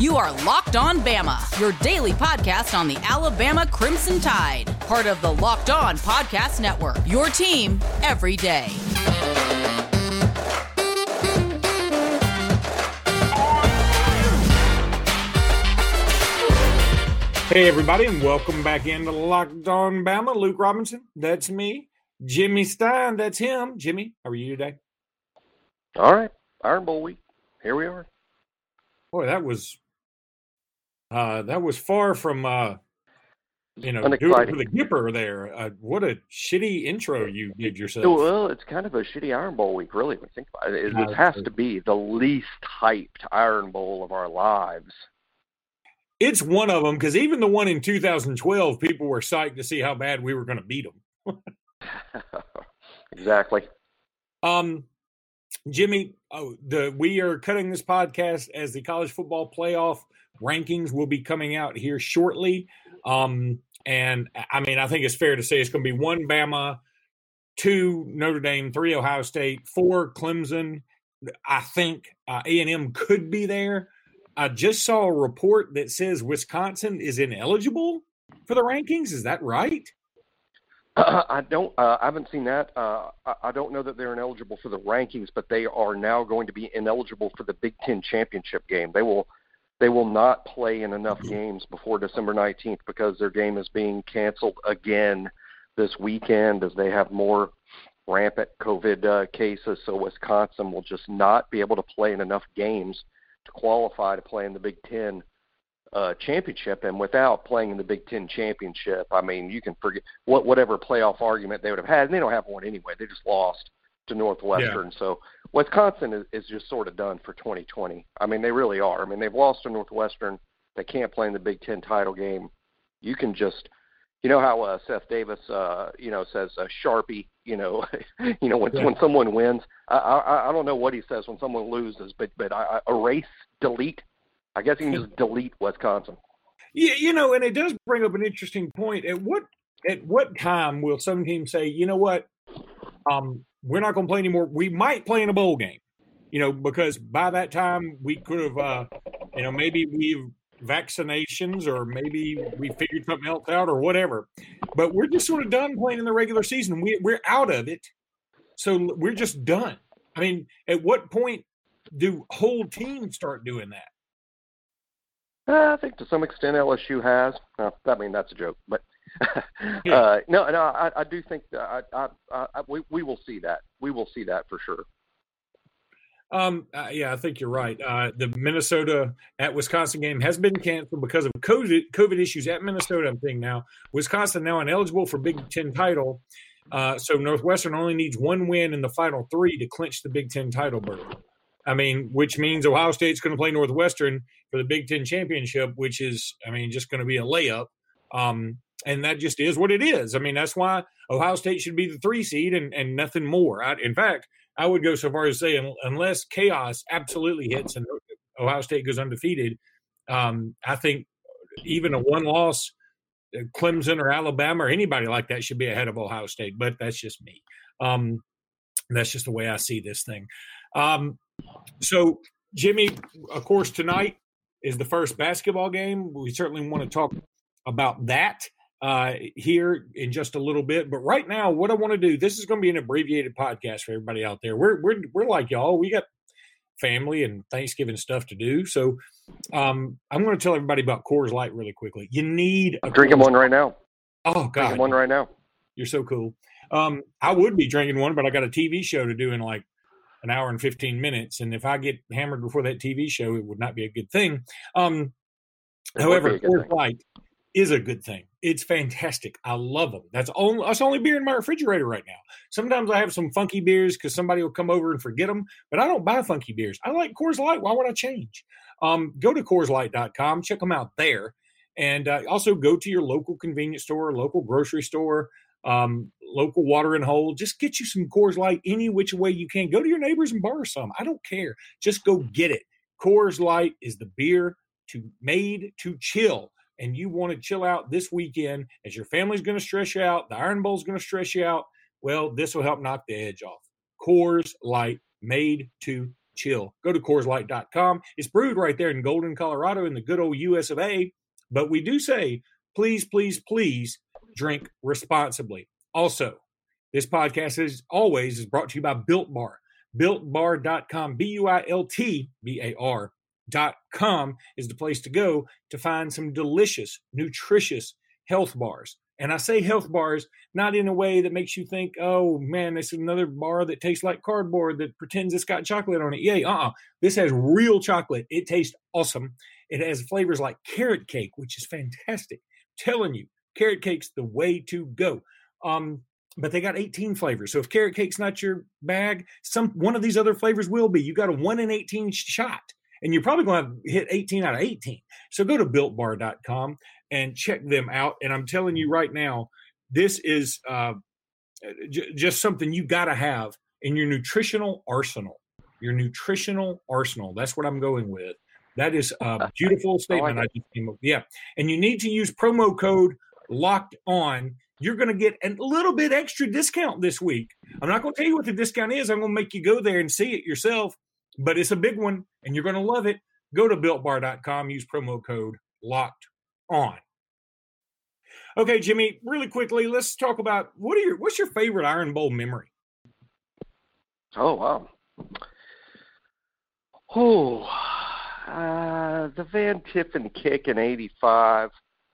You are Locked On Bama, your daily podcast on the Alabama Crimson Tide, part of the Locked On Podcast Network. Your team every day. Hey, everybody, and welcome back into Locked On Bama. Luke Robinson, that's me. Jimmy Stein, that's him. Jimmy, how are you today? All right, Iron Bowl week. Here we are. Boy, that was uh, that was far from uh, you know doing with a gipper there. Uh, what a shitty intro you did yourself. Well, it's kind of a shitty Iron Bowl week, really. When you think about it, it has to be the least hyped Iron Bowl of our lives. It's one of them because even the one in 2012, people were psyched to see how bad we were going to beat them. exactly. Um, Jimmy, oh, the we are cutting this podcast as the college football playoff rankings will be coming out here shortly. Um, and I mean, I think it's fair to say it's going to be one Bama, two Notre Dame, three Ohio State, four Clemson. I think uh, A and M could be there. I just saw a report that says Wisconsin is ineligible for the rankings. Is that right? I don't. Uh, I haven't seen that. Uh, I, I don't know that they're ineligible for the rankings, but they are now going to be ineligible for the Big Ten championship game. They will. They will not play in enough games before December 19th because their game is being canceled again this weekend as they have more rampant COVID uh, cases. So Wisconsin will just not be able to play in enough games to qualify to play in the Big Ten uh, championship, and without playing in the Big Ten championship, I mean, you can forget what whatever playoff argument they would have had, and they don't have one anyway. They just lost to Northwestern, so Wisconsin is, is just sort of done for 2020. I mean, they really are. I mean, they've lost to Northwestern. They can't play in the Big Ten title game. You can just, you know how uh, Seth Davis, uh, you know, says uh, Sharpie. You know, you know when Yeah. when someone wins. I, I I don't know what he says when someone loses, but but I, I erase, delete. I guess you can just delete Wisconsin. Yeah, you know, and it does bring up an interesting point. At what at what time will some team say, you know what, um, we're not going to play anymore? We might play in a bowl game, you know, because by that time we could have, uh, you know, maybe we've vaccinations or maybe we figured something else out or whatever. But we're just sort of done playing in the regular season. We, we're out of it, so we're just done. I mean, at what point do whole teams start doing that? Uh, I think to some extent LSU has. Uh, I mean, that's a joke, but uh, no, no, I, I do think that I, I, I, we we will see that. We will see that for sure. Um, uh, yeah, I think you're right. Uh, the Minnesota at Wisconsin game has been canceled because of COVID, COVID issues at Minnesota. I'm seeing now Wisconsin now ineligible for Big Ten title. Uh, so Northwestern only needs one win in the final three to clinch the Big Ten title berth. I mean, which means Ohio State's going to play Northwestern for the Big Ten championship, which is, I mean, just going to be a layup. Um, and that just is what it is. I mean, that's why Ohio State should be the three seed and, and nothing more. I, in fact, I would go so far as to say, unless chaos absolutely hits and Ohio State goes undefeated, um, I think even a one loss uh, Clemson or Alabama or anybody like that should be ahead of Ohio State. But that's just me. Um, that's just the way I see this thing. Um, so, Jimmy, of course, tonight is the first basketball game. We certainly want to talk about that uh, here in just a little bit. But right now, what I want to do, this is going to be an abbreviated podcast for everybody out there. We're we're we're like y'all. We got family and Thanksgiving stuff to do. So um, I'm going to tell everybody about Coors Light really quickly. You need a drinking Coors- one right now. Oh God, Drinking one right now. you're so cool. Um, I would be drinking one, but I got a TV show to do in like an hour and 15 minutes. And if I get hammered before that TV show, it would not be a good thing. Um, however, Coors. Light is a good thing. It's fantastic. I love them. That's only that's only beer in my refrigerator right now. Sometimes I have some funky beers because somebody will come over and forget them, but I don't buy funky beers. I like Coors Light. Why would I change? Um, go to CoorsLight.com. Check them out there, and uh, also go to your local convenience store, local grocery store, um, local watering hole. Just get you some Coors Light any which way you can. Go to your neighbors and borrow some. I don't care. Just go get it. Coors Light is the beer to made to chill and you want to chill out this weekend as your family's going to stress you out, the Iron Bowl's going to stress you out, well, this will help knock the edge off. Coors Light, made to chill. Go to CoorsLight.com. It's brewed right there in Golden, Colorado, in the good old U.S. of A. But we do say, please, please, please drink responsibly. Also, this podcast, as always, is brought to you by Built Bar. BuiltBar.com, B U I L T B A R dot com is the place to go to find some delicious, nutritious health bars. And I say health bars not in a way that makes you think, oh man, this is another bar that tastes like cardboard that pretends it's got chocolate on it. Yay, uh uh This has real chocolate. It tastes awesome. It has flavors like carrot cake, which is fantastic. I'm telling you, carrot cake's the way to go. Um, but they got 18 flavors. So if carrot cake's not your bag, some one of these other flavors will be. You got a one in 18 shot, and you're probably going to hit 18 out of 18. So go to builtbar.com and check them out. And I'm telling you right now, this is uh, j- just something you got to have in your nutritional arsenal. Your nutritional arsenal. That's what I'm going with. That is a beautiful statement I, like I just came up. Yeah, and you need to use promo code locked on you're going to get a little bit extra discount this week. I'm not going to tell you what the discount is. I'm going to make you go there and see it yourself, but it's a big one and you're going to love it. Go to builtbar.com, use promo code locked on. Okay, Jimmy, really quickly, let's talk about what are your what's your favorite Iron Bowl memory? Oh wow. Oh, uh, the Van Tiffin kick in '85.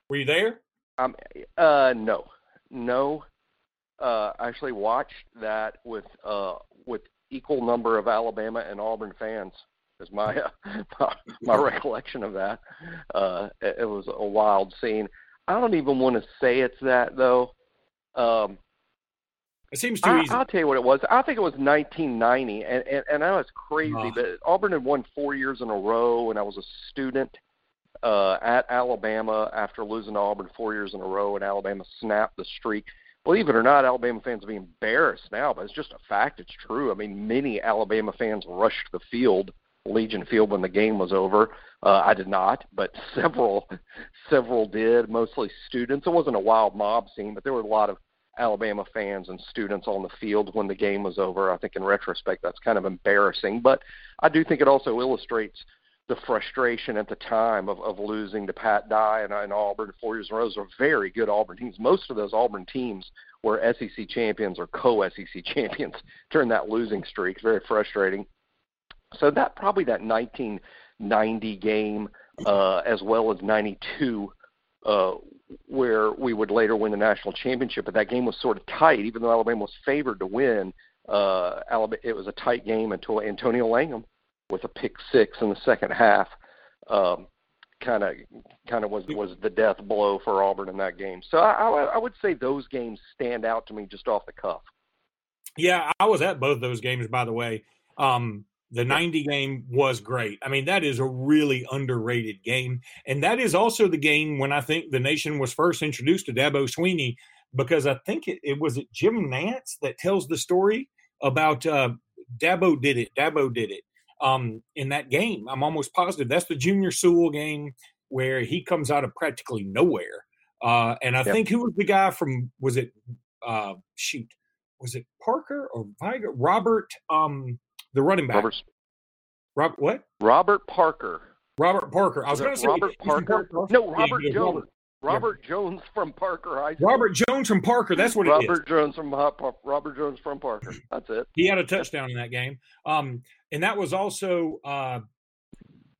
Were you there? Um, uh, no, no. Uh, I actually watched that with uh, with equal number of Alabama and Auburn fans. Is my uh, my, my recollection of that. Uh, it, it was a wild scene. I don't even want to say it's that though. Um, it seems too I, easy. I'll tell you what it was. I think it was 1990, and and, and I was crazy, uh, but Auburn had won four years in a row, and I was a student uh, at Alabama after losing to Auburn four years in a row, and Alabama snapped the streak. Believe it or not, Alabama fans are being embarrassed now, but it's just a fact. It's true. I mean, many Alabama fans rushed the field, Legion Field, when the game was over. Uh, I did not, but several, several did. Mostly students. It wasn't a wild mob scene, but there were a lot of Alabama fans and students on the field when the game was over. I think in retrospect that's kind of embarrassing, but I do think it also illustrates the frustration at the time of, of losing to Pat Dye and, and Auburn four years in a row. Those are very good Auburn teams. Most of those Auburn teams were SEC champions or co-SEC champions during that losing streak. Very frustrating. So that probably that 1990 game, uh, as well as 92, uh, where we would later win the national championship. But that game was sort of tight, even though Alabama was favored to win. Uh, Alabama, it was a tight game until Antonio Langham with a pick six in the second half. Kind of, kind of was was the death blow for Auburn in that game. So I, I, would say those games stand out to me just off the cuff. Yeah, I was at both those games, by the way. Um, the 90 game was great. I mean, that is a really underrated game. And that is also the game when I think the nation was first introduced to Dabo Swinney because I think it, it was it Jim Nantz that tells the story about uh, Dabo did it. Dabo did it um, in that game. I'm almost positive that's the Junior Sewell game where he comes out of practically nowhere. Uh, and I yep. think who was the guy from? Was it uh, shoot? Was it Parker or Viger? Robert, um, the running back. Robert. Rob, what? Robert Parker. Robert Parker. I was, was going to say Robert Parker. No, Robert yeah, Jones. Robert. Robert yeah. Jones from Parker High School. Robert Jones from Parker. That's what Robert it is. Robert Jones from Robert Jones from Parker. That's it. He had a touchdown in that game. Um, and that was also uh,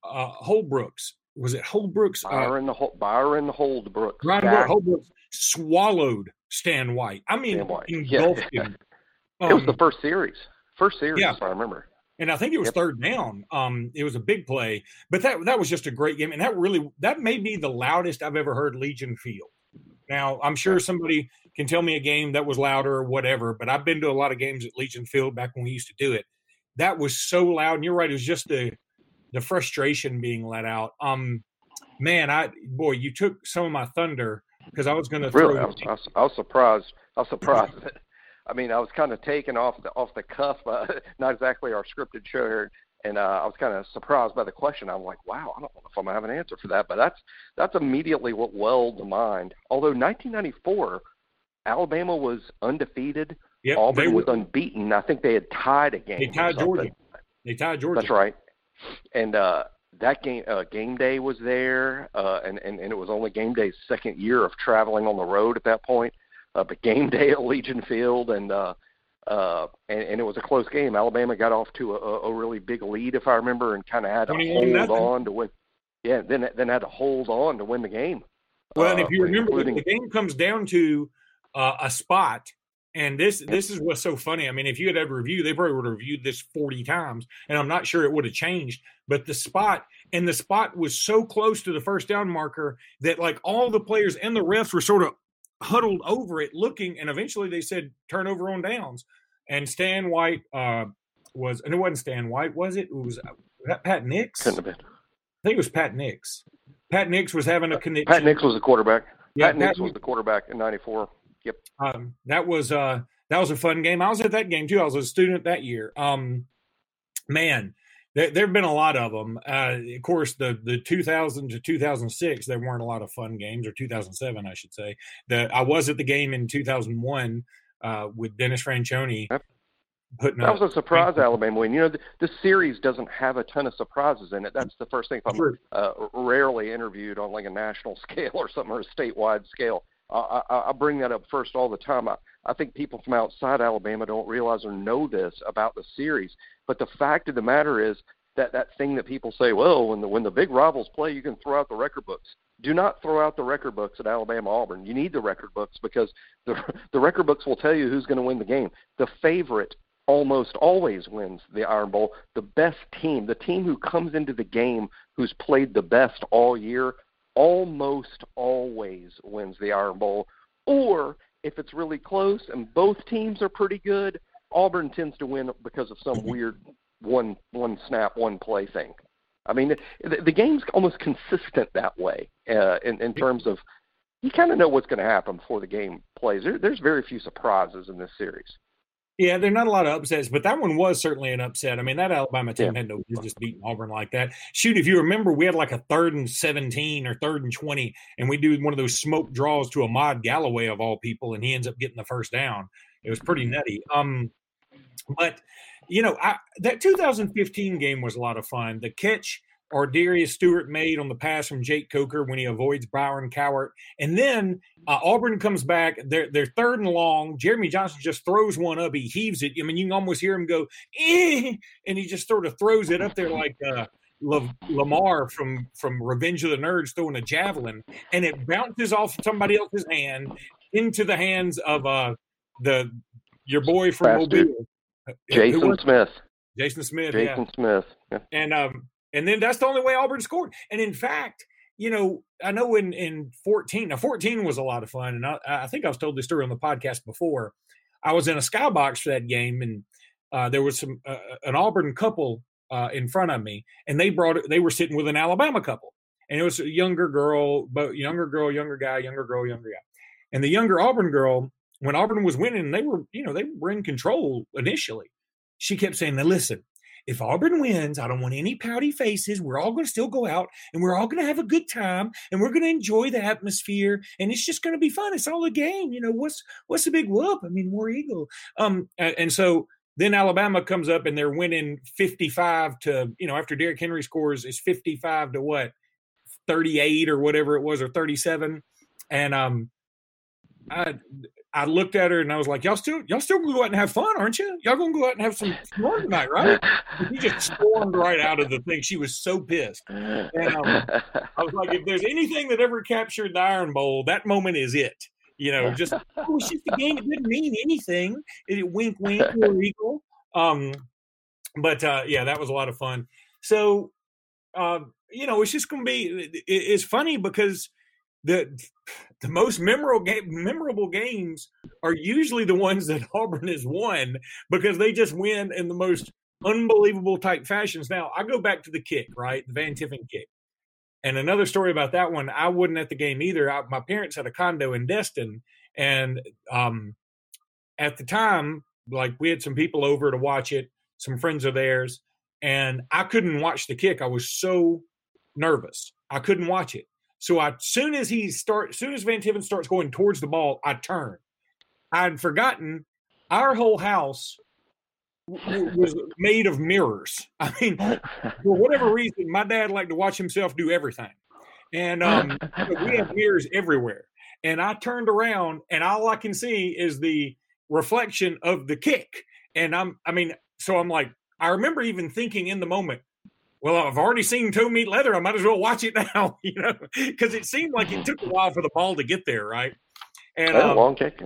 uh, Holdbrooks. Was it Holdbrooks? Byron, uh, the Byron Holdbrooks. Byron Holdbrooks swallowed Stan White. I mean, White. engulfed yeah. him. Um, it was the first series. First series, yeah. if I remember. And I think it was yep. third down. Um, it was a big play, but that that was just a great game, and that really that may be the loudest I've ever heard Legion Field. Now I'm sure somebody can tell me a game that was louder or whatever, but I've been to a lot of games at Legion Field back when we used to do it. That was so loud, and you're right. It was just the the frustration being let out. Um, man, I boy, you took some of my thunder because I was going to really. I was, I, was, I was surprised. I was surprised I mean, I was kind of taken off the off the cuff, uh, not exactly our scripted show here, and uh, I was kind of surprised by the question. I'm like, wow, I don't know if I'm gonna have an answer for that, but that's that's immediately what welled to mind. Although 1994, Alabama was undefeated, yep, Auburn was unbeaten. I think they had tied a game. They tied Georgia. They tied Georgia. That's right. And uh, that game uh, game day was there, uh, and, and and it was only game day's second year of traveling on the road at that point. Uh, but game day at Legion Field, and uh, uh, and, and it was a close game. Alabama got off to a, a really big lead, if I remember, and kind of had to hold nothing. on to win. Yeah, then then had to hold on to win the game. Well, and if you uh, remember, including, the game comes down to uh, a spot, and this this is what's so funny. I mean, if you had ever reviewed, they probably would have reviewed this forty times, and I'm not sure it would have changed. But the spot and the spot was so close to the first down marker that like all the players and the refs were sort of huddled over it, looking, and eventually they said turnover on downs. And Stan White uh, was, and it wasn't Stan White, was it? It was, uh, that Pat Nix. Couldn't have been. I think it was Pat Nix. Pat Nix was having a connection. Pat Nix was the quarterback. Yeah, Pat, Pat Nix was the quarterback in '94. Yep. Um, that was uh, that was a fun game. I was at that game too. I was a student that year. Um, man, there, have been a lot of them. Uh, of course, the the 2000 to 2006, there weren't a lot of fun games, or 2007, I should say. The I was at the game in 2001 uh, with Dennis Franchione. Putting that was a surprise Alabama win. You know, the, the, series doesn't have a ton of surprises in it. That's the first thing. If I'm uh, rarely interviewed on like a national scale or something or a statewide scale, I, I, bring that up first all the time. I, I think people from outside Alabama don't realize or know this about the series. But the fact of the matter is that that thing that people say, well, when the when the big rivals play, you can throw out the record books. Do not throw out the record books at Alabama Auburn. You need the record books because the the record books will tell you who's going to win the game. The favorite almost always wins the Iron Bowl. The best team, the team who comes into the game who's played the best all year, almost always wins the Iron Bowl. Or if it's really close and both teams are pretty good, Auburn tends to win because of some weird one one snap, one play thing. I mean, the, the game's almost consistent that way uh, in in terms of you kind of know what's going to happen before the game plays. There, there's very few surprises in this series. Yeah, there are not a lot of upsets, but that one was certainly an upset. I mean, that Alabama team yeah. had no business beating Auburn like that. Shoot, if you remember, we had like a third and 17 or third and 20, and we do one of those smoke draws to Ahmaad Galloway of all people, and he ends up getting the first down. It was pretty nutty. Um, but, you know, I, that 2015 game was a lot of fun. The catch ArDarius Stewart made on the pass from Jake Coker when he avoids Byron Cowart. And then uh, Auburn comes back. They're, they're third and long. Jeremy Johnson just throws one up. He heaves it. I mean, you can almost hear him go, eh, and he just sort of throws it up there like uh, Lamar from, from Revenge of the Nerds throwing a javelin. And it bounces off somebody else's hand into the hands of uh, the your boy from Mobile. Uh, Jason Smith. Jason Smith. Jason yeah. Smith. Yeah. And um, and then that's the only way Auburn scored. And in fact, you know, I know in in 14, now 14 was a lot of fun. And I, I think I was told this story on the podcast before. I was in a skybox for that game, and uh, there was some uh, an Auburn couple uh, in front of me, and they brought. They were sitting with an Alabama couple, and it was a younger girl, but younger girl, younger guy, younger girl, younger guy, and the younger Auburn girl. When Auburn was winning, they were, you know, they were in control initially. She kept saying, "Now listen, if Auburn wins, I don't want any pouty faces. We're all going to still go out and we're all going to have a good time and we're going to enjoy the atmosphere and it's just going to be fun. It's all a game. You know, what's what's the big whoop? I mean, War Eagle. Um, and so then Alabama comes up and they're winning 55 to, you know, after Derrick Henry scores is 55 to what? 38 or whatever it was or 37 and um I, I looked at her and I was like, "Y'all still, y'all still gonna go out and have fun, aren't you? Y'all gonna go out and have some fun tonight, right?" He just stormed right out of the thing. She was so pissed, and um, I was like, "If there's anything that ever captured the Iron Bowl, that moment is it." You know, just oh, it was just a game. It didn't mean anything. It, wink, wink, War Eagle. Um, but uh, yeah, that was a lot of fun. So, uh, you know, it's just gonna be. It, it's funny because the the most memorable game, memorable games are usually the ones that Auburn has won because they just win in the most unbelievable type fashions. Now I go back to the kick, right, the Van Tiffin kick, and another story about that one. I wasn't at the game either. I, my parents had a condo in Destin, and um, at the time, like we had some people over to watch it, some friends of theirs, and I couldn't watch the kick. I was so nervous. I couldn't watch it. So I, as soon as he start, as soon as Van Tiffin starts going towards the ball, I turn. I'd forgotten our whole house was made of mirrors. I mean, for whatever reason, my dad liked to watch himself do everything, and um, we have mirrors everywhere. And I turned around, and all I can see is the reflection of the kick. And I'm, I mean, so I'm like, I remember even thinking in the moment, well, I've already seen toe meet leather. I might as well watch it now, you know, because it seemed like it took a while for the ball to get there, right? And um, long kick.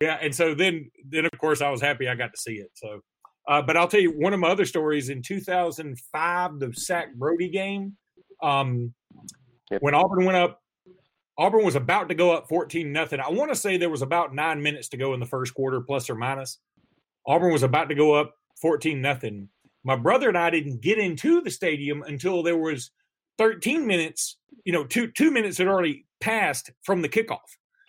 Yeah, and so then, then of course, I was happy I got to see it. So, uh, but I'll tell you one of my other stories in 2005, the Sack Brodie game, um, yep. when Auburn went up. Auburn was about to go up 14 nothing. I want to say there was about nine minutes to go in the first quarter, plus or minus. Auburn was about to go up 14 nothing. My brother and I didn't get into the stadium until there was 13 minutes, you know, two two minutes had already passed from the kickoff.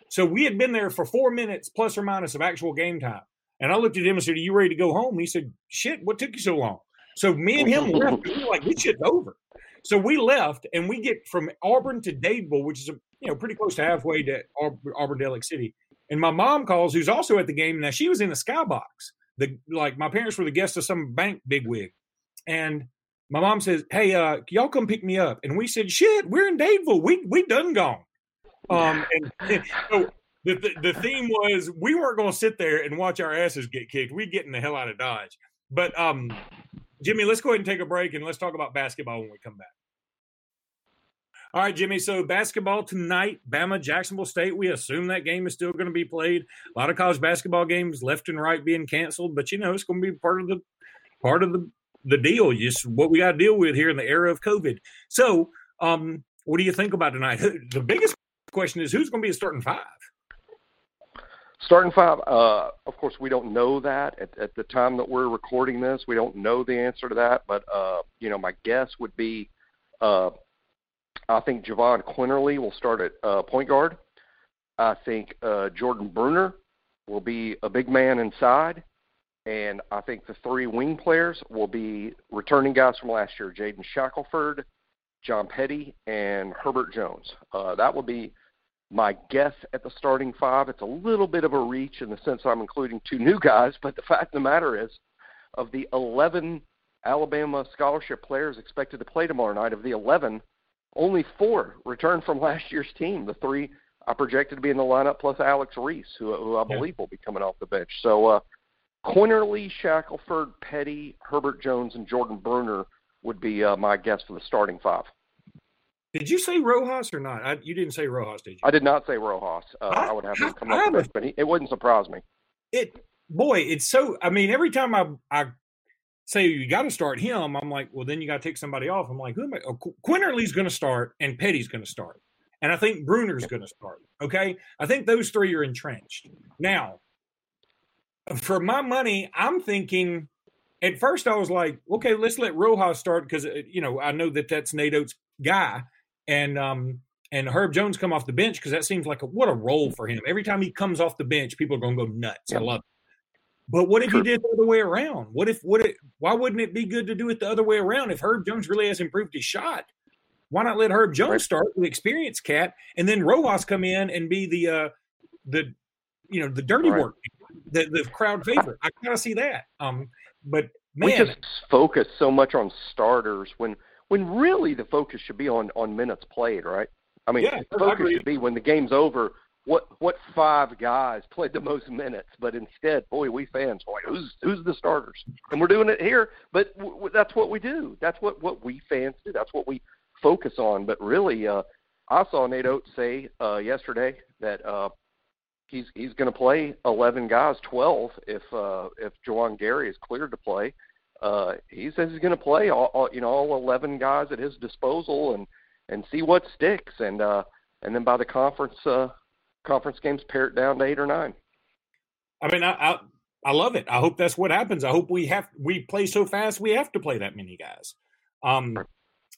So we had been there for four minutes plus or minus of actual game time. And I looked at him and said, Are you ready to go home? He said, Shit, what took you so long? So me and him left. We were oh, like, This shit's over. So we left and we get from Auburn to Dadeville, which is you know pretty close to halfway to Auburn, Dale City. And my mom calls, who's also at the game. Now she was in the skybox the like my parents were the guests of some bank bigwig, and my mom says, "Hey, uh, y'all come pick me up," and we said, "Shit, we're in Dadeville. We we done gone." Um, and, and so the, the, the theme was we weren't going to sit there and watch our asses get kicked. We getting the hell out of Dodge. But um, Jimmy, let's go ahead and take a break and let's talk about basketball when we come back. All right, Jimmy. So basketball tonight, Bama, Jacksonville State. We assume that game is still going to be played. A lot of college basketball games left and right being canceled, but you know it's going to be part of the part of the the deal. Just what we got to deal with here in the era of COVID. So, um, what do you think about tonight? The biggest question is who's going to be a starting five. Starting five, uh, of course, we don't know that at, at, the time that we're recording this. We don't know the answer to that, but uh, you know, my guess would be uh, I think Jahvon Quinerly will start at uh, point guard. I think uh, Jordan Bruner will be a big man inside. And I think the three wing players will be returning guys from last year Jaden Shackelford, John Petty, and Herbert Jones. Uh, that would be my guess at the starting five. It's a little bit of a reach in the sense I'm including two new guys, but the fact of the matter is, of the 11 Alabama scholarship players expected to play tomorrow night, of the 11, only four returned from last year's team. The three I projected to be in the lineup, plus Alex Reese, who, who I believe will be coming off the bench. So, uh, Quinerly, Shackelford, Petty, Herbert Jones, and Jordan Bruner would be uh, my guess for the starting five. Did you say Rojas or not? I, you didn't say Rojas, did you? I did not say Rojas. Uh, I, I, would have him come off the bench, but he, it wouldn't surprise me. It boy, it's so. I mean, every time I I say you got to start him, I'm like, well, then you got to take somebody off. I'm like, who am I? Oh, Quinerly's going to start, and Petty's going to start, and I think Bruner's going to start. Okay, I think those three are entrenched. Now, for my money, I'm thinking. At first, I was like, okay, let's let Rojas start because uh, you know I know that that's Nate Oats' guy, and um and Herb Jones come off the bench because that seems like a, what a role for him. Every time he comes off the bench, people are going to go nuts. I love it. But what if you did the other way around? What if what? If, why wouldn't it be good to do it the other way around? If Herb Jones really has improved his shot, why not let Herb Jones start, the experienced cat, and then Rojas come in and be the uh the you know the dirty right. work, the the crowd favorite. I kind of see that. Um, but man, we just focus so much on starters when when really the focus should be on on minutes played, right? I mean, yeah, the focus should be when the game's over what what five guys played the most minutes, but instead, boy, we fans like, who's who's the starters? And we're doing it here, but w- w- that's what we do. That's what what we fans do. That's what we focus on. But really, uh, I saw Nate Oats say uh, yesterday that uh, he's he's going to play 11 guys, 12 if uh, if Juwan Gary is cleared to play. Uh, he says he's going to play all, all you know all 11 guys at his disposal and and see what sticks and uh, and then by the conference uh, conference games, pare it down to eight or nine. I mean, I, I, I love it. I hope that's what happens. I hope we have we play so fast we have to play that many guys. Um,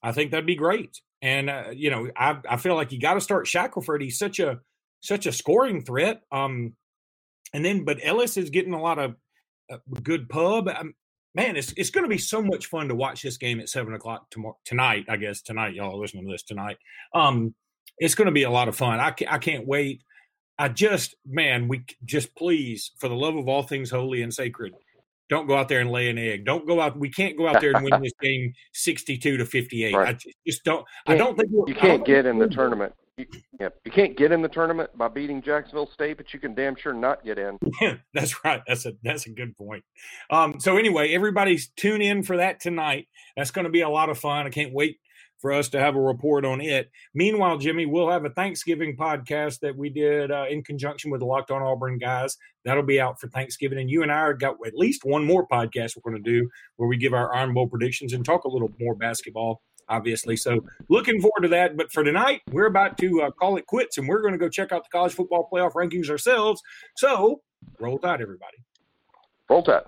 I think that'd be great. And uh, you know, I I feel like you got to start Shackelford. He's such a such a scoring threat. Um, and then but Ellis is getting a lot of uh, good pub. Um, man, it's it's going to be so much fun to watch this game at seven o'clock tomorrow tonight. I guess tonight, y'all are listening to this tonight. Um, it's going to be a lot of fun. I I can't wait. I just, man, we just please, for the love of all things holy and sacred, don't go out there and lay an egg. Don't go out. We can't go out there and win this game sixty-two to fifty-eight. Right. I just don't. I don't think you can't get in the tournament. You, yeah, you can't get in the tournament by beating Jacksonville State, but you can damn sure not get in. Yeah, that's right. That's a that's a good point. Um, so anyway, everybody's tune in for that tonight. That's going to be a lot of fun. I can't wait for us to have a report on it. Meanwhile, Jimmy, we'll have a Thanksgiving podcast that we did uh, in conjunction with the Locked On Auburn guys. That'll be out for Thanksgiving. And you and I got at least one more podcast we're going to do where we give our Iron Bowl predictions and talk a little more basketball, obviously. So looking forward to that. But for tonight, we're about to uh, call it quits and we're going to go check out the college football playoff rankings ourselves. So roll tide, everybody. Roll tide.